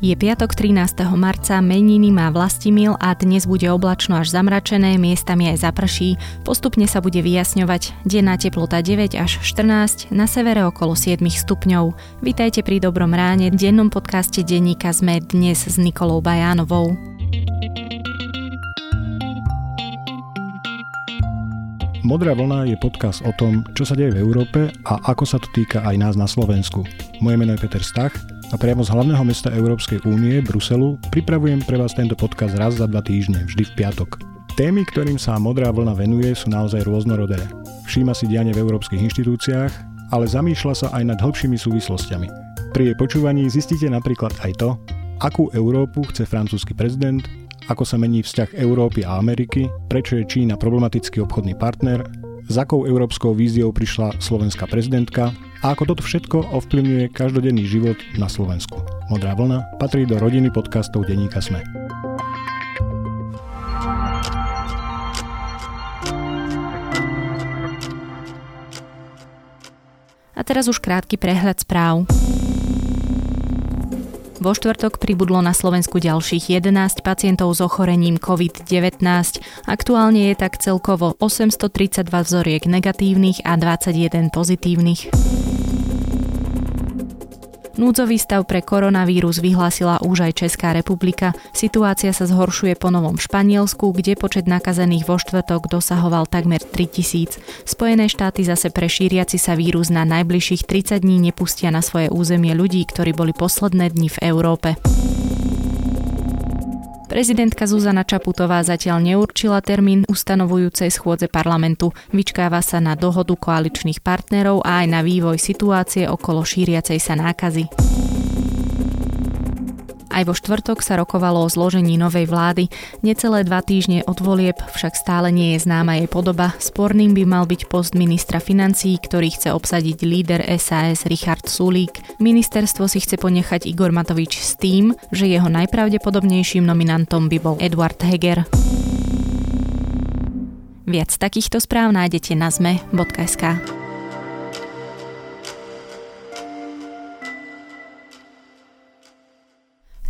Je piatok 13. marca, meniny má Vlastimil a dnes bude oblačno až zamračené, miestami aj zaprší. Postupne sa bude vyjasňovať. Denná teplota 9 až 14, na severe okolo 7 stupňov. Vítajte pri Dobrom ráne, v dennom podcaste denníka sme dnes s Nikolou Bajánovou. Modrá vlna je podcast o tom, čo sa deje v Európe a ako sa to týka aj nás na Slovensku. Moje meno je Peter Stach a priamo z hlavného mesta Európskej únie, Bruselu, pripravujem pre vás tento podcast raz za dva týždne, vždy v piatok. Témy, ktorým sa Modrá vlna venuje, sú naozaj rôznorodé. Všíma si dianie v európskych inštitúciách, ale zamýšľa sa aj nad hĺbšími súvislostiami. Pri jej počúvaní zistíte napríklad aj to, akú Európu chce francúzsky prezident, ako sa mení vzťah Európy a Ameriky, prečo je Čína problematický obchodný partner, s akou európskou víziou prišla slovenská prezidentka a ako toto všetko ovplyvňuje každodenný život na Slovensku. Modrá vlna patrí do rodiny podcastov Deníka Sme. A teraz už krátky prehľad správ. Vo štvrtok pribudlo na Slovensku ďalších 11 pacientov s ochorením COVID-19. Aktuálne je tak celkovo 832 vzoriek negatívnych a 21 pozitívnych. Núdzový stav pre koronavírus vyhlásila už aj Česká republika. Situácia sa zhoršuje po novom Španielsku, kde počet nakazených vo štvrtok dosahoval takmer 3000. Spojené štáty zase pre šíriaci sa vírus na najbližších 30 dní nepustia na svoje územie ľudí, ktorí boli posledné dni v Európe. Prezidentka Zuzana Čaputová zatiaľ neurčila termín ustanovujúcej schôdze parlamentu. Vyčkáva sa na dohodu koaličných partnerov a aj na vývoj situácie okolo šíriacej sa nákazy. Aj vo štvrtok sa rokovalo o zložení novej vlády. Necelé dva týždne od volieb však stále nie je známa jej podoba. Sporným by mal byť post ministra financií, ktorý chce obsadiť líder SAS Richard Sulík. Ministerstvo si chce ponechať Igor Matovič s tým, že jeho najpravdepodobnejším nominantom by bol Eduard Heger. Viac takýchto správ nájdete na zme.sk.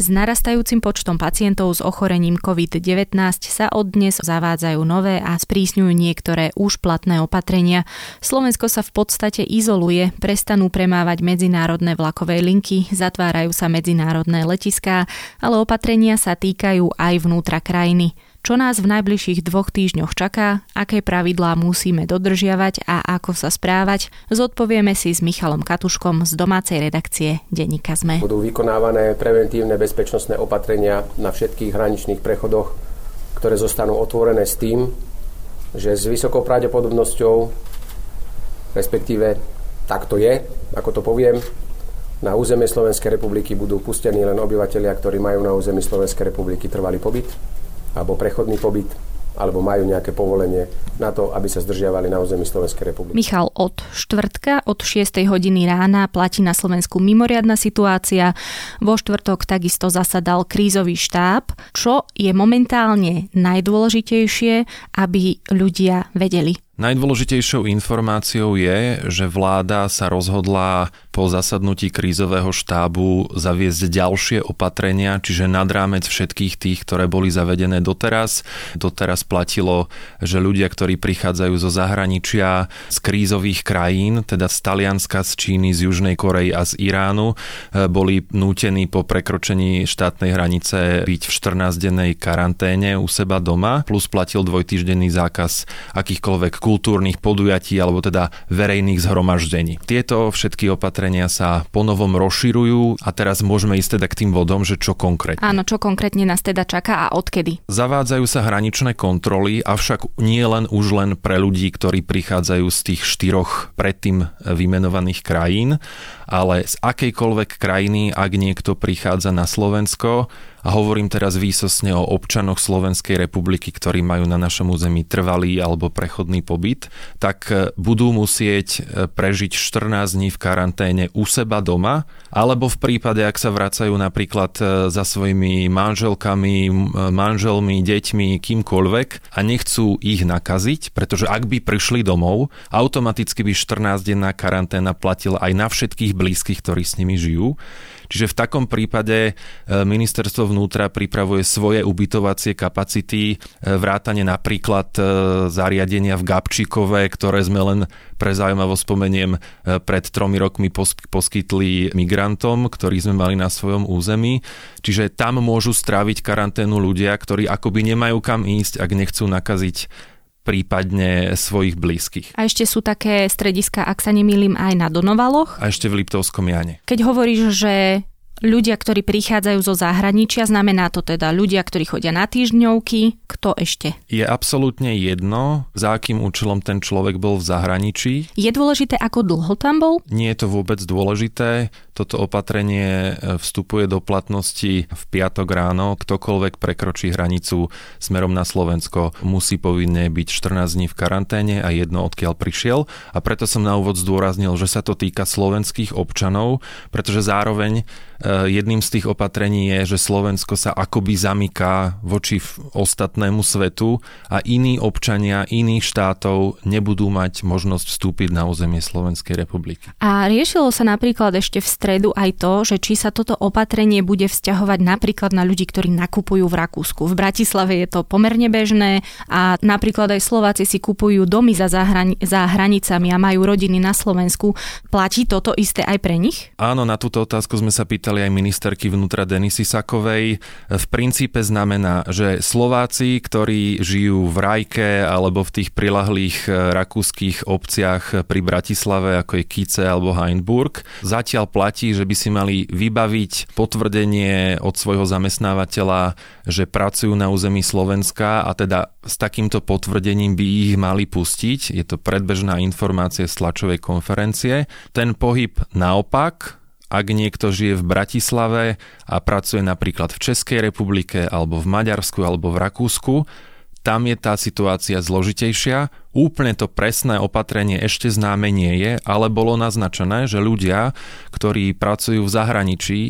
S narastajúcim počtom pacientov s ochorením COVID-19 sa od dnes zavádzajú nové a sprísňujú niektoré už platné opatrenia. Slovensko sa v podstate izoluje, prestanú premávať medzinárodné vlakové linky, zatvárajú sa medzinárodné letiská, ale opatrenia sa týkajú aj vnútra krajiny čo nás v najbližších dvoch týždňoch čaká, aké pravidlá musíme dodržiavať a ako sa správať, zodpovieme si s Michalom Katuškom z domácej redakcie Denníka ZME. Budú vykonávané preventívne bezpečnostné opatrenia na všetkých hraničných prechodoch, ktoré zostanú otvorené s tým, že s vysokou pravdepodobnosťou, respektíve tak to je, ako to poviem, na územie Slovenskej republiky budú pustení len obyvateľia, ktorí majú na území Slovenskej republiky trvalý pobyt alebo prechodný pobyt alebo majú nejaké povolenie na to, aby sa zdržiavali na území Slovenskej republiky. Michal, od štvrtka, od 6. hodiny rána platí na Slovensku mimoriadna situácia. Vo štvrtok takisto zasadal krízový štáb. Čo je momentálne najdôležitejšie, aby ľudia vedeli? Najdôležitejšou informáciou je, že vláda sa rozhodla po zasadnutí krízového štábu zaviesť ďalšie opatrenia, čiže nad rámec všetkých tých, ktoré boli zavedené doteraz. Doteraz platilo, že ľudia, ktorí prichádzajú zo zahraničia, z krízových krajín, teda z Talianska, z Číny, z Južnej Korei a z Iránu, e, boli nútení po prekročení štátnej hranice byť v 14-dennej karanténe u seba doma, plus platil dvojtýždenný zákaz akýchkoľvek kultúrnych podujatí alebo teda verejných zhromaždení. Tieto všetky opatrenia sa ponovom rozširujú a teraz môžeme ísť teda k tým vodom, že čo konkrétne. Áno, čo konkrétne nás teda čaká a odkedy? Zavádzajú sa hraničné kontroly, avšak nie len už len pre ľudí, ktorí prichádzajú z tých štyroch predtým vymenovaných krajín, ale z akejkoľvek krajiny, ak niekto prichádza na Slovensko, a hovorím teraz výsosne o občanoch Slovenskej republiky, ktorí majú na našom území trvalý alebo prechodný pobyt, tak e, budú musieť e, prežiť 14 dní v karanténe u seba doma, alebo v prípade, ak sa vracajú napríklad e, za svojimi manželkami, manželmi, deťmi, kýmkoľvek a nechcú ich nakaziť, pretože ak by prišli domov, automaticky by 14-denná karanténa platila aj na všetkých blízkych, ktorí s nimi žijú. Čiže v takom prípade ministerstvo vnútra pripravuje svoje ubytovacie kapacity, vrátane napríklad zariadenia v Gabčíkove, ktoré sme len pre zaujímavosť spomeniem pred tromi rokmi poskytli migrantom, ktorí sme mali na svojom území. Čiže tam môžu stráviť karanténu ľudia, ktorí akoby nemajú kam ísť, ak nechcú nakaziť prípadne svojich blízkych. A ešte sú také strediska, ak sa nemýlim, aj na Donovaloch? A ešte v Liptovskom Jane. Keď hovoríš, že ľudia, ktorí prichádzajú zo zahraničia, znamená to teda ľudia, ktorí chodia na týždňovky, kto ešte? Je absolútne jedno, za akým účelom ten človek bol v zahraničí. Je dôležité, ako dlho tam bol? Nie je to vôbec dôležité. Toto opatrenie e, vstupuje do platnosti v piatok ráno. Ktokoľvek prekročí hranicu smerom na Slovensko, musí povinne byť 14 dní v karanténe a jedno odkiaľ prišiel. A preto som na úvod zdôraznil, že sa to týka slovenských občanov, pretože zároveň Eh, jedným z tých opatrení je, že Slovensko sa akoby zamyká voči ostatnému svetu a iní občania iných štátov nebudú mať možnosť vstúpiť na územie Slovenskej republiky. A riešilo sa napríklad ešte v stredu aj to, že či sa toto opatrenie bude vzťahovať napríklad na ľudí, ktorí nakupujú v Rakúsku. V Bratislave je to pomerne bežné a napríklad aj Slováci si kupujú domy za, zahrani- za hranicami a majú rodiny na Slovensku. Platí toto isté aj pre nich? Áno, na túto otázku sme sa pýtali pýtali aj ministerky vnútra Denisy Sakovej, v princípe znamená, že Slováci, ktorí žijú v Rajke alebo v tých prilahlých e, rakúskych obciach pri Bratislave, ako je Kice alebo Heinburg, zatiaľ platí, že by si mali vybaviť potvrdenie od svojho zamestnávateľa, že pracujú na území Slovenska a teda s takýmto potvrdením by ich mali pustiť. Je to predbežná informácia z tlačovej konferencie. Ten pohyb naopak ak niekto žije v Bratislave a pracuje napríklad v Českej republike alebo v Maďarsku alebo v Rakúsku, tam je tá situácia zložitejšia. Úplne to presné opatrenie ešte známe nie je, ale bolo naznačené, že ľudia, ktorí pracujú v zahraničí,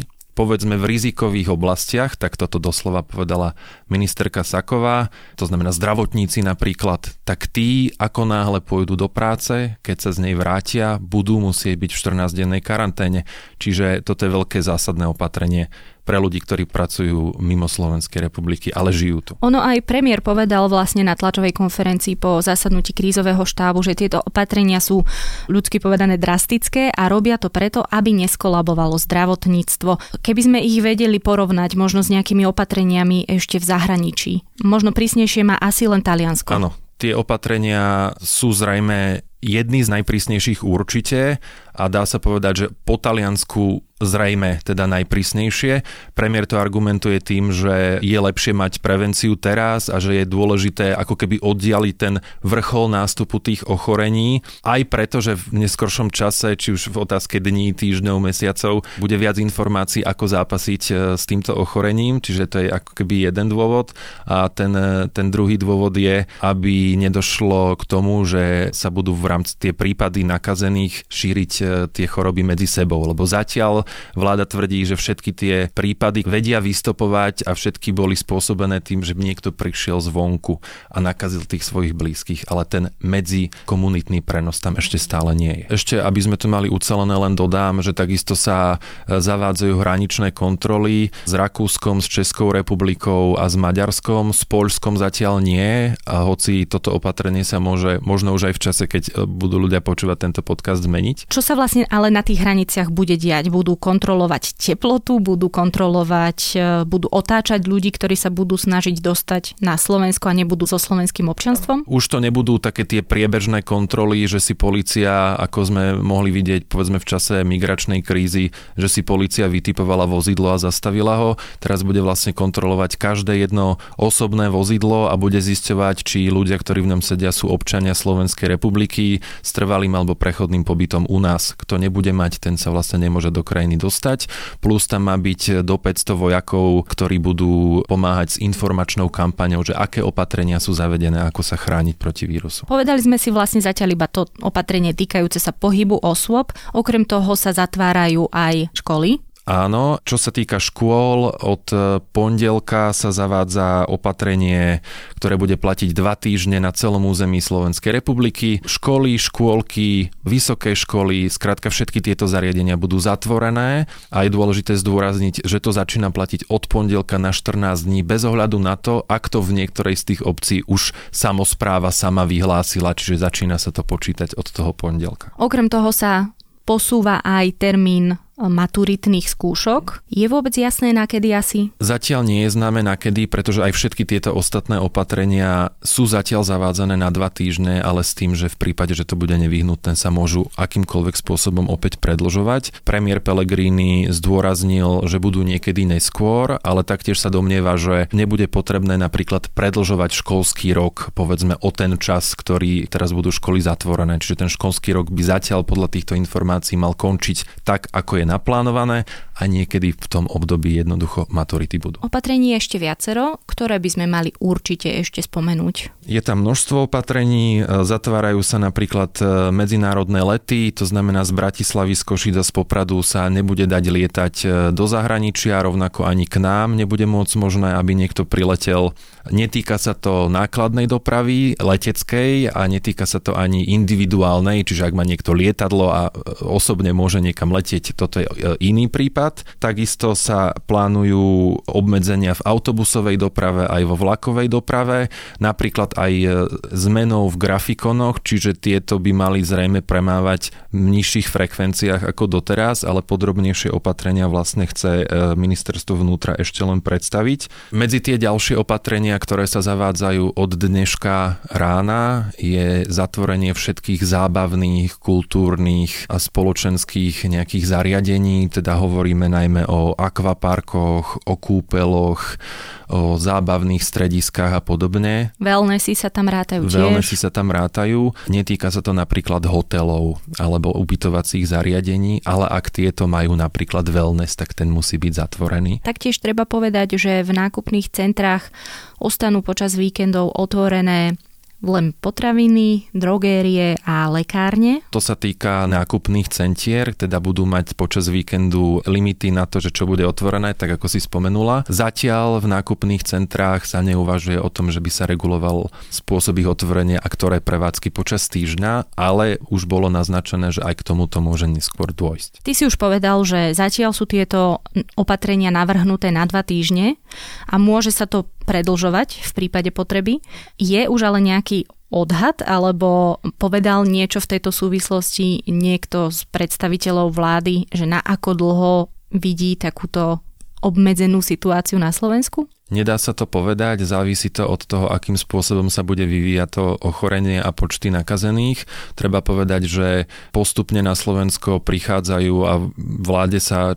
povedzme v rizikových oblastiach, tak toto doslova povedala ministerka Saková, to znamená zdravotníci napríklad, tak tí ako náhle pôjdu do práce, keď sa z nej vrátia, budú musieť byť v 14-dennej karanténe. Čiže toto je veľké zásadné opatrenie pre ľudí, ktorí pracujú mimo Slovenskej republiky, ale žijú tu. Ono aj premiér povedal vlastne na tlačovej konferencii po zasadnutí krízového štábu, že tieto opatrenia sú ľudsky povedané drastické a robia to preto, aby neskolabovalo zdravotníctvo. Keby sme ich vedeli porovnať možno s nejakými opatreniami ešte v zahraničí, možno prísnejšie má asi len Taliansko. Áno, tie opatrenia sú zrejme jedný z najprísnejších určite a dá sa povedať, že po Taliansku zrejme teda najprísnejšie. Premiér to argumentuje tým, že je lepšie mať prevenciu teraz a že je dôležité ako keby oddialiť ten vrchol nástupu tých ochorení, aj preto, že v neskoršom čase, či už v otázke dní, týždňov, mesiacov, bude viac informácií, ako zápasiť e, s týmto ochorením, čiže to je ako keby jeden dôvod. A ten, e, ten druhý dôvod je, aby nedošlo k tomu, že sa budú v rámci tie prípady nakazených šíriť e, tie choroby medzi sebou, lebo zatiaľ Vláda tvrdí, že všetky tie prípady vedia vystopovať a všetky boli spôsobené tým, že niekto prišiel zvonku a nakazil tých svojich blízkych, ale ten medzikomunitný prenos tam ešte stále nie je. Ešte, aby sme to mali ucelené, len dodám, že takisto sa e, zavádzajú hraničné kontroly s Rakúskom, s Českou republikou a s Maďarskom, s Polskom zatiaľ nie, a hoci toto opatrenie sa môže možno už aj v čase, keď e, budú ľudia počúvať tento podcast zmeniť. Čo sa vlastne ale na tých hraniciach bude diať? Budú kontrolovať teplotu, budú kontrolovať, e, budú otáčať ľudí, ktorí sa budú snažiť dostať na Slovensko a nebudú so slovenským občanstvom? Už to nebudú také tie priebežné kontroly, že si policia, ako sme mohli vidieť povedzme v čase migračnej krízy, že si policia vytipovala vozidlo a zastavila ho. Teraz bude vlastne kontrolovať každé jedno osobné vozidlo a bude zisťovať, či ľudia, ktorí v ňom sedia, sú občania Slovenskej republiky s trvalým alebo prechodným pobytom u nás. Kto nebude mať, ten sa vlastne nemôže do krajiny krajiny dostať, plus tam má byť do 500 vojakov, ktorí budú pomáhať s informačnou kampaňou, že aké opatrenia sú zavedené, ako sa chrániť proti vírusu. Povedali sme si vlastne zatiaľ iba to opatrenie týkajúce sa pohybu osôb. Okrem toho sa zatvárajú aj školy, Áno, čo sa týka škôl, od pondelka sa zavádza opatrenie, ktoré bude platiť dva týždne na celom území Slovenskej republiky. Školy, škôlky, vysoké školy, skrátka všetky tieto zariadenia budú zatvorené a je dôležité zdôrazniť, že to začína platiť od pondelka na 14 dní bez ohľadu na to, ak to v niektorej z tých obcí už samozpráva sama vyhlásila, čiže začína sa to počítať od toho pondelka. Okrem toho sa posúva aj termín maturitných skúšok. Je vôbec jasné, na kedy asi? Zatiaľ nie je známe na kedy, pretože aj všetky tieto ostatné opatrenia sú zatiaľ zavádzané na dva týždne, ale s tým, že v prípade, že to bude nevyhnutné, sa môžu akýmkoľvek spôsobom opäť predlžovať. Premiér Pellegrini zdôraznil, že budú niekedy neskôr, ale taktiež sa domnieva, že nebude potrebné napríklad predlžovať školský rok, povedzme o ten čas, ktorý teraz budú školy zatvorené. Čiže ten školský rok by zatiaľ podľa týchto informácií mal končiť tak, ako je naplánované a niekedy v tom období jednoducho maturity budú. Opatrení ešte viacero, ktoré by sme mali určite ešte spomenúť. Je tam množstvo opatrení, e, zatvárajú sa napríklad e, medzinárodné lety, to znamená z Bratislavy, z Košic z Popradu sa nebude dať lietať e, do zahraničia, rovnako ani k nám nebude môcť možné, aby niekto priletel. Netýka sa to nákladnej dopravy, leteckej a netýka sa to ani individuálnej, čiže ak má niekto lietadlo a osobne môže niekam letieť, toto je iný prípad. Takisto sa plánujú obmedzenia v autobusovej doprave aj vo vlakovej doprave, napríklad aj e, zmenou v grafikonoch, čiže tieto by mali zrejme premávať v nižších frekvenciách ako doteraz, ale podrobnejšie opatrenia vlastne chce e, ministerstvo vnútra ešte len predstaviť. Medzi tie ďalšie opatrenia, ktoré sa zavádzajú od dneška rána, je zatvorenie všetkých zábavných, kultúrnych a spoločenských nejakých zariadení, teda hovoríme najmä o akvaparkoch, o kúpeloch, o zábavných strediskách a podobne. Wellnessy sa tam rátajú tiež. Wellnessy sa tam rátajú. Netýka sa to napríklad hotelov alebo ubytovacích zariadení, ale ak tieto majú napríklad wellness, tak ten musí byť zatvorený. Taktiež treba povedať, že v nákupných centrách ostanú počas víkendov otvorené len potraviny, drogérie a lekárne. To sa týka nákupných centier, teda budú mať počas víkendu limity na to, že čo bude otvorené, tak ako si spomenula. Zatiaľ v nákupných centrách sa neuvažuje o tom, že by sa reguloval spôsob ich otvorenia a ktoré prevádzky počas týždňa, ale už bolo naznačené, že aj k tomuto môže neskôr dôjsť. Ty si už povedal, že zatiaľ sú tieto opatrenia navrhnuté na dva týždne a môže sa to predlžovať v prípade potreby. Je už ale nejaký odhad alebo povedal niečo v tejto súvislosti niekto z predstaviteľov vlády, že na ako dlho vidí takúto obmedzenú situáciu na Slovensku? Nedá sa to povedať, závisí to od toho, akým spôsobom sa bude vyvíjať to ochorenie a počty nakazených. Treba povedať, že postupne na Slovensko prichádzajú a vláde sa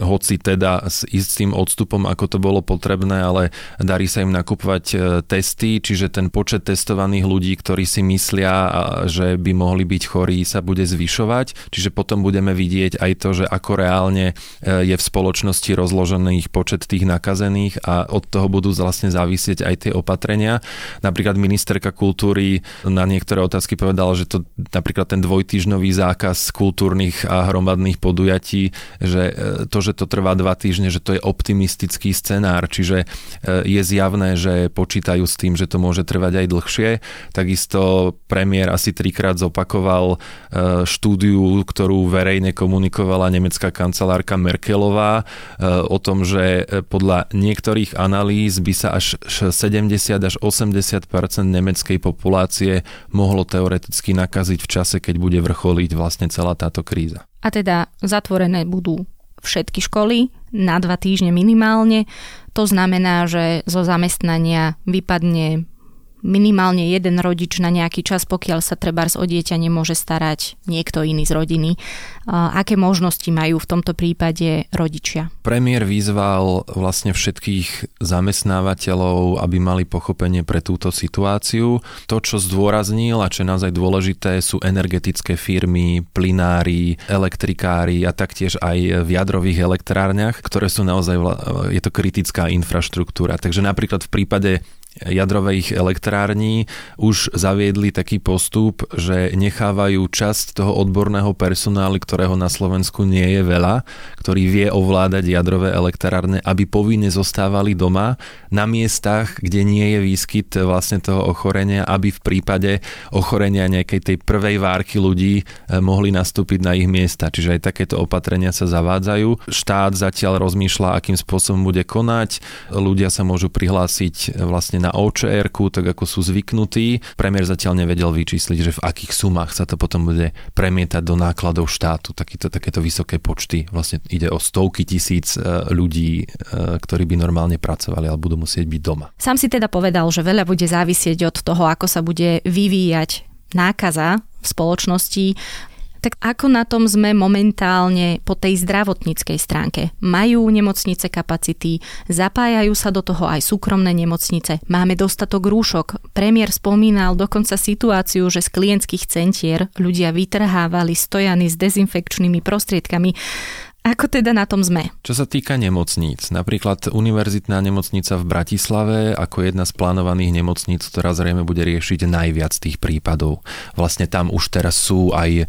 hoci teda s istým odstupom, ako to bolo potrebné, ale darí sa im nakupovať e, testy, čiže ten počet testovaných ľudí, ktorí si myslia, že by mohli byť chorí, sa bude zvyšovať. Čiže potom budeme vidieť aj to, že ako reálne e, je v spoločnosti rozložený počet tých nakazených a od toho budú vlastne závisieť aj tie opatrenia. Napríklad ministerka kultúry na niektoré otázky povedala, že to napríklad ten dvojtyžnový zákaz kultúrnych a hromadných podujatí, že e, to, že to trvá dva týždne, že to je optimistický scenár, čiže e, je zjavné, že počítajú s tým, že to môže trvať aj dlhšie. Takisto premiér asi trikrát zopakoval e, štúdiu, ktorú verejne komunikovala nemecká kancelárka Merkelová e, o tom, že podľa niektorých analýz by sa až 70 až 80% nemeckej populácie mohlo teoreticky nakaziť v čase, keď bude vrcholiť vlastne celá táto kríza. A teda zatvorené budú všetky školy na dva týždne minimálne. To znamená, že zo zamestnania vypadne minimálne jeden rodič na nejaký čas, pokiaľ sa trebárs o dieťa nemôže starať niekto iný z rodiny. Aké možnosti majú v tomto prípade rodičia? Premiér vyzval vlastne všetkých zamestnávateľov, aby mali pochopenie pre túto situáciu. To, čo zdôraznil a čo je naozaj dôležité, sú energetické firmy, plinári, elektrikári a taktiež aj v jadrových elektrárniach, ktoré sú naozaj, je to kritická infraštruktúra. Takže napríklad v prípade jadrových elektrární už zaviedli taký postup, že nechávajú časť toho odborného personálu, ktorého na Slovensku nie je veľa, ktorý vie ovládať jadrové elektrárne, aby povinne zostávali doma na miestach, kde nie je výskyt vlastne toho ochorenia, aby v prípade ochorenia nejakej tej prvej várky ľudí eh, mohli nastúpiť na ich miesta. Čiže aj takéto opatrenia sa zavádzajú. Štát zatiaľ rozmýšľa, akým spôsobom bude konať. Ľudia sa môžu prihlásiť eh, na OČR, tak ako sú zvyknutí. Premiér zatiaľ nevedel vyčísliť, že v akých sumách sa to potom bude premietať do nákladov štátu. Takýto, takéto vysoké počty. Vlastne ide o stovky tisíc e, ľudí, e, ktorí by normálne pracovali, ale budú musieť byť doma. Sám si teda povedal, že veľa bude závisieť od toho, ako sa bude vyvíjať nákaza v spoločnosti. Tak ako na tom sme momentálne po tej zdravotníckej stránke? Majú nemocnice kapacity, zapájajú sa do toho aj súkromné nemocnice, máme dostatok rúšok. Premiér spomínal dokonca situáciu, že z klientských centier ľudia vytrhávali stojany s dezinfekčnými prostriedkami. Ako teda na tom sme? Čo sa týka nemocníc, napríklad Univerzitná nemocnica v Bratislave ako jedna z plánovaných nemocníc, ktorá zrejme bude riešiť najviac tých prípadov. Vlastne tam už teraz sú aj e,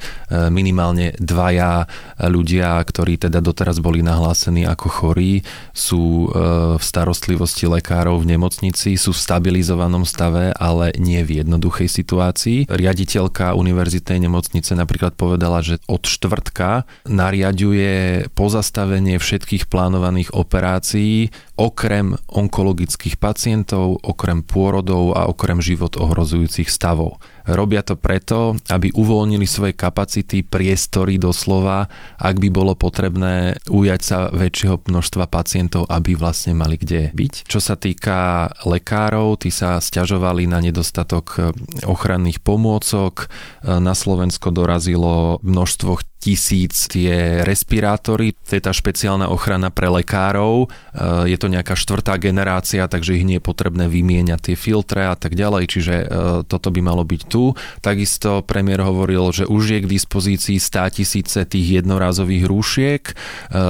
minimálne dvaja ľudia, ktorí teda doteraz boli nahlásení ako chorí, sú e, v starostlivosti lekárov v nemocnici, sú v stabilizovanom stave, ale nie v jednoduchej situácii. Riaditeľka univerzitnej nemocnice napríklad povedala, že od štvrtka nariaduje pozastavenie všetkých plánovaných operácií okrem onkologických pacientov, okrem pôrodov a okrem život ohrozujúcich stavov. Robia to preto, aby uvoľnili svoje kapacity, priestory doslova, ak by bolo potrebné ujať sa väčšieho množstva pacientov, aby vlastne mali kde byť. Čo sa týka lekárov, tí sa stiažovali na nedostatok ochranných pomôcok. Na Slovensko dorazilo množstvo tisíc tie respirátory, to je tá špeciálna ochrana pre lekárov, je to nejaká štvrtá generácia, takže ich nie je potrebné vymieňať tie filtre a tak ďalej, čiže toto by malo byť tu. Takisto premiér hovoril, že už je k dispozícii 100 tisíce tých jednorázových rúšiek, e,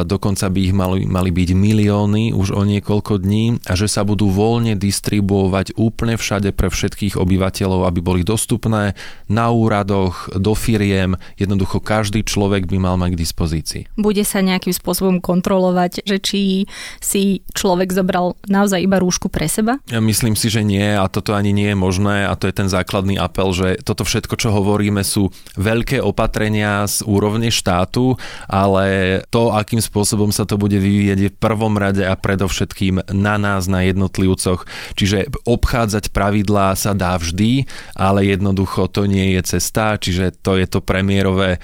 dokonca by ich mali, mali byť milióny už o niekoľko dní a že sa budú voľne distribuovať úplne všade pre všetkých obyvateľov, aby boli dostupné na úradoch, do firiem, jednoducho každý človek by mal mať k dispozícii. Bude sa nejakým spôsobom kontrolovať, že či si človek zobral naozaj iba rúšku pre seba? Ja myslím si, že nie a toto ani nie je možné a to je ten základný apel, že toto všetko, čo hovoríme, sú veľké opatrenia z úrovne štátu, ale to, akým spôsobom sa to bude vyvíjať, je v prvom rade a predovšetkým na nás, na jednotlivcoch. Čiže obchádzať pravidlá sa dá vždy, ale jednoducho to nie je cesta, čiže to je to premiérové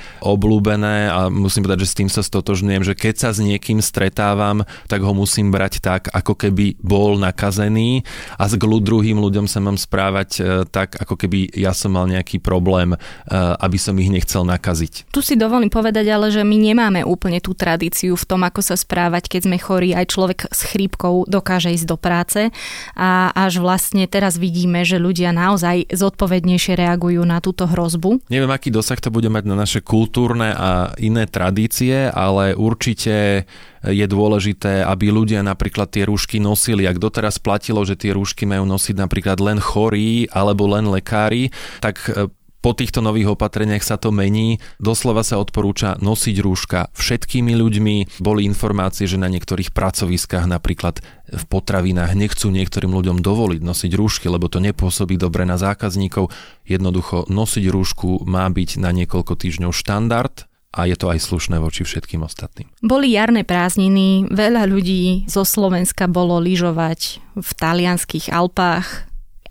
obľúbené a musím povedať, že s tým sa stotožňujem, že keď sa s niekým stretávam, tak ho musím brať tak, ako keby bol nakazený a s druhým ľuďom sa mám správať e, tak, ako keby ja som mal nejaký problém, eh, aby som ich nechcel nakaziť. Tu si dovolím povedať ale, že my nemáme úplne tú tradíciu v tom, ako sa správať, keď sme chorí. Aj človek s chrípkou dokáže ísť do práce a až vlastne teraz vidíme, že ľudia naozaj zodpovednejšie reagujú na túto hrozbu. Neviem, aký dosah to bude mať na naše kultúrne a iné tradície, ale určite je dôležité, aby ľudia napríklad tie rúšky nosili. Ak doteraz platilo, že tie rúšky majú nosiť napríklad len chorí alebo len lekári, tak e, po týchto nových opatreniach sa to mení. Doslova sa odporúča nosiť rúška všetkými ľuďmi. Boli informácie, že na niektorých pracoviskách napríklad v potravinách nechcú niektorým ľuďom dovoliť nosiť rúšky, lebo to nepôsobí dobre na zákazníkov. Jednoducho nosiť rúšku má byť na niekoľko týždňov štandard a je to aj slušné voči všetkým ostatným. Boli jarné prázdniny, veľa ľudí zo Slovenska bolo lyžovať v talianských Alpách.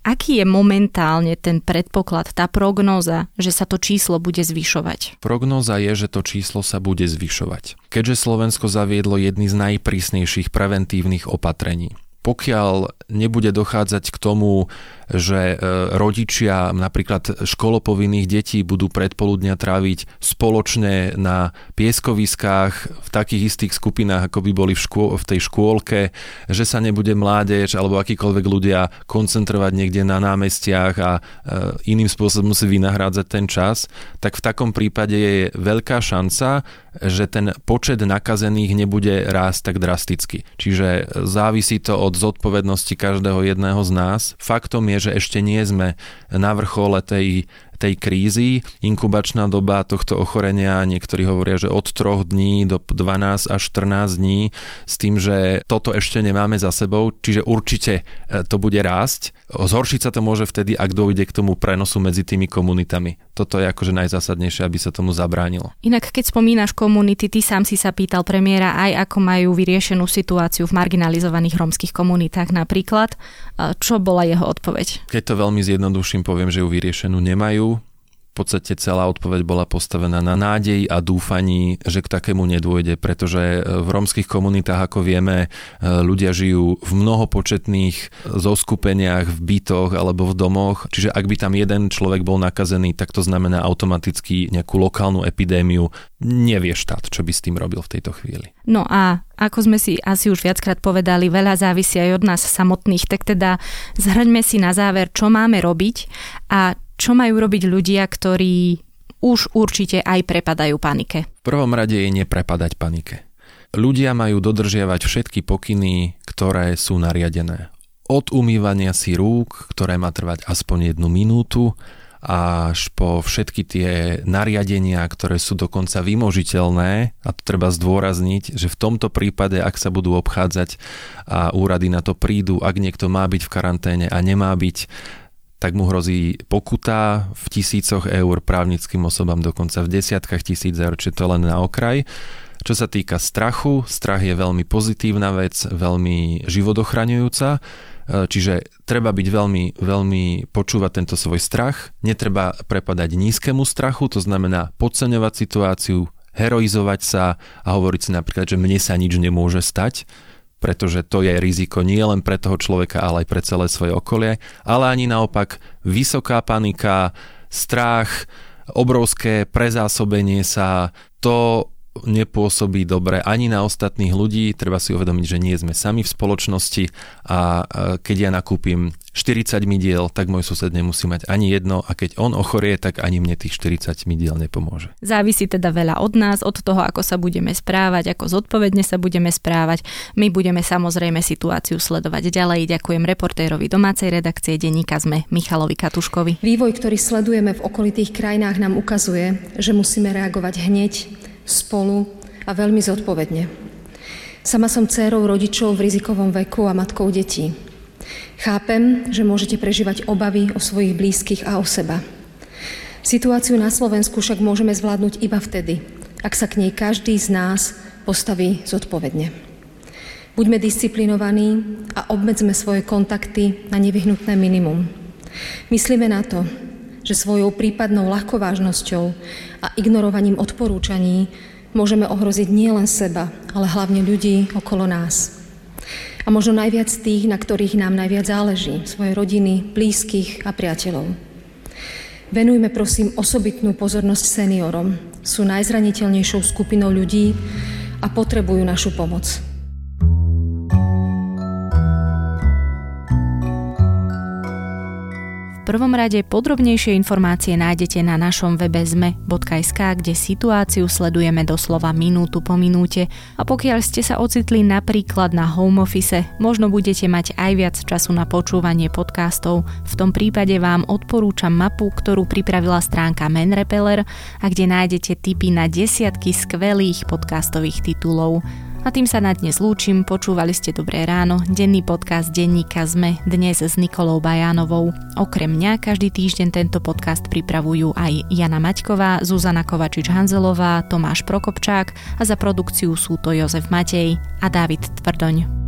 Aký je momentálne ten predpoklad, tá prognóza, že sa to číslo bude zvyšovať? Prognóza je, že to číslo sa bude zvyšovať. Keďže Slovensko zaviedlo jedny z najprísnejších preventívnych opatrení, pokiaľ nebude dochádzať k tomu že e, rodičia napríklad školopovinných detí budú predpoludnia tráviť spoločne na pieskoviskách v takých istých skupinách, ako by boli v, škô- v tej škôlke, že sa nebude mládež alebo akýkoľvek ľudia koncentrovať niekde na námestiach a e, iným spôsobom si vynahrádzať ten čas, tak v takom prípade je veľká šanca, že ten počet nakazených nebude rásť tak drasticky. Čiže závisí to od zodpovednosti každého jedného z nás. Faktom je, že ešte nie sme na vrchole tej tej krízy. Inkubačná doba tohto ochorenia, niektorí hovoria, že od 3 dní do 12 až 14 dní, s tým, že toto ešte nemáme za sebou, čiže určite e, to bude rásť. Zhoršiť sa to môže vtedy, ak dojde k tomu prenosu medzi tými komunitami. Toto je akože najzásadnejšie, aby sa tomu zabránilo. Inak, keď spomínaš komunity, ty sám si sa pýtal premiéra aj ako majú vyriešenú situáciu v marginalizovaných rómskych komunitách napríklad. Čo bola jeho odpoveď? Keď to veľmi zjednoduším, poviem, že ju vyriešenú nemajú podstate celá odpoveď bola postavená na nádeji a dúfaní, že k takému nedôjde, pretože e, v rómskych komunitách, ako vieme, e, ľudia žijú v mnohopočetných zoskupeniach, v bytoch alebo v domoch, čiže ak by tam jeden človek bol nakazený, tak to znamená automaticky nejakú lokálnu epidémiu. Nevie štát, čo by s tým robil v tejto chvíli. No a ako sme si asi už viackrát povedali, veľa závisí aj od nás samotných, tak teda zhrňme si na záver, čo máme robiť a čo majú robiť ľudia, ktorí už určite aj prepadajú panike? V prvom rade je neprepadať panike. Ľudia majú dodržiavať všetky pokyny, ktoré sú nariadené. Od umývania si rúk, ktoré má trvať aspoň jednu minútu, až po všetky tie nariadenia, ktoré sú dokonca vymožiteľné, a to treba zdôrazniť, že v tomto prípade, ak sa budú obchádzať a úrady na to prídu, ak niekto má byť v karanténe a nemá byť, tak mu hrozí pokuta v tisícoch eur, právnickým osobám dokonca v desiatkách tisíc eur, čiže to len na okraj. Čo sa týka strachu, strach je veľmi pozitívna vec, veľmi životochraňujúca, e, čiže treba byť veľmi, veľmi počúvať tento svoj strach, netreba prepadať nízkemu strachu, to znamená podceňovať situáciu, heroizovať sa a hovoriť si napríklad, že mne sa nič nemôže stať, pretože to je riziko nie len pre toho človeka, ale aj pre celé svoje okolie, ale ani naopak vysoká panika, strach, obrovské prezásobenie sa, to nepôsobí dobre ani na ostatných ľudí. Treba si uvedomiť, že nie sme sami v spoločnosti a keď ja nakúpim 40 midiel, tak môj sused nemusí mať ani jedno a keď on ochorie, tak ani mne tých 40 midiel nepomôže. Závisí teda veľa od nás, od toho, ako sa budeme správať, ako zodpovedne sa budeme správať. My budeme samozrejme situáciu sledovať ďalej. Ďakujem reportérovi domácej redakcie denníka ZME Michalovi Katuškovi. Vývoj, ktorý sledujeme v okolitých krajinách, nám ukazuje, že musíme reagovať hneď, spolu a veľmi zodpovedne. Sama som dcérou rodičov v rizikovom veku a matkou detí. Chápem, že môžete prežívať obavy o svojich blízkych a o seba. Situáciu na Slovensku však môžeme zvládnuť iba vtedy, ak sa k nej každý z nás postaví zodpovedne. Buďme disciplinovaní a obmedzme svoje kontakty na nevyhnutné minimum. Myslíme na to, že svojou prípadnou ľahkovážnosťou a ignorovaním odporúčaní môžeme ohroziť nielen seba, ale hlavne ľudí okolo nás. A možno najviac tých, na ktorých nám najviac záleží, svoje rodiny, blízkych a priateľov. Venujme prosím osobitnú pozornosť seniorom. Sú najzraniteľnejšou skupinou ľudí a potrebujú našu pomoc. Prvom rade podrobnejšie informácie nájdete na našom webe zme.sk, kde situáciu sledujeme doslova minútu po minúte a pokiaľ ste sa ocitli napríklad na home office, možno budete mať aj viac času na počúvanie podcastov. V tom prípade vám odporúčam mapu, ktorú pripravila stránka Men Repeller a kde nájdete tipy na desiatky skvelých podcastových titulov. A tým sa na dnes lúčim, počúvali ste Dobré ráno, denný podcast denníka ZME dnes s Nikolou Bajánovou. Okrem mňa každý týždeň tento podcast pripravujú aj Jana Maťková, Zuzana Kovačič-Hanzelová, Tomáš Prokopčák a za produkciu sú to Jozef Matej a David Tvrdoň.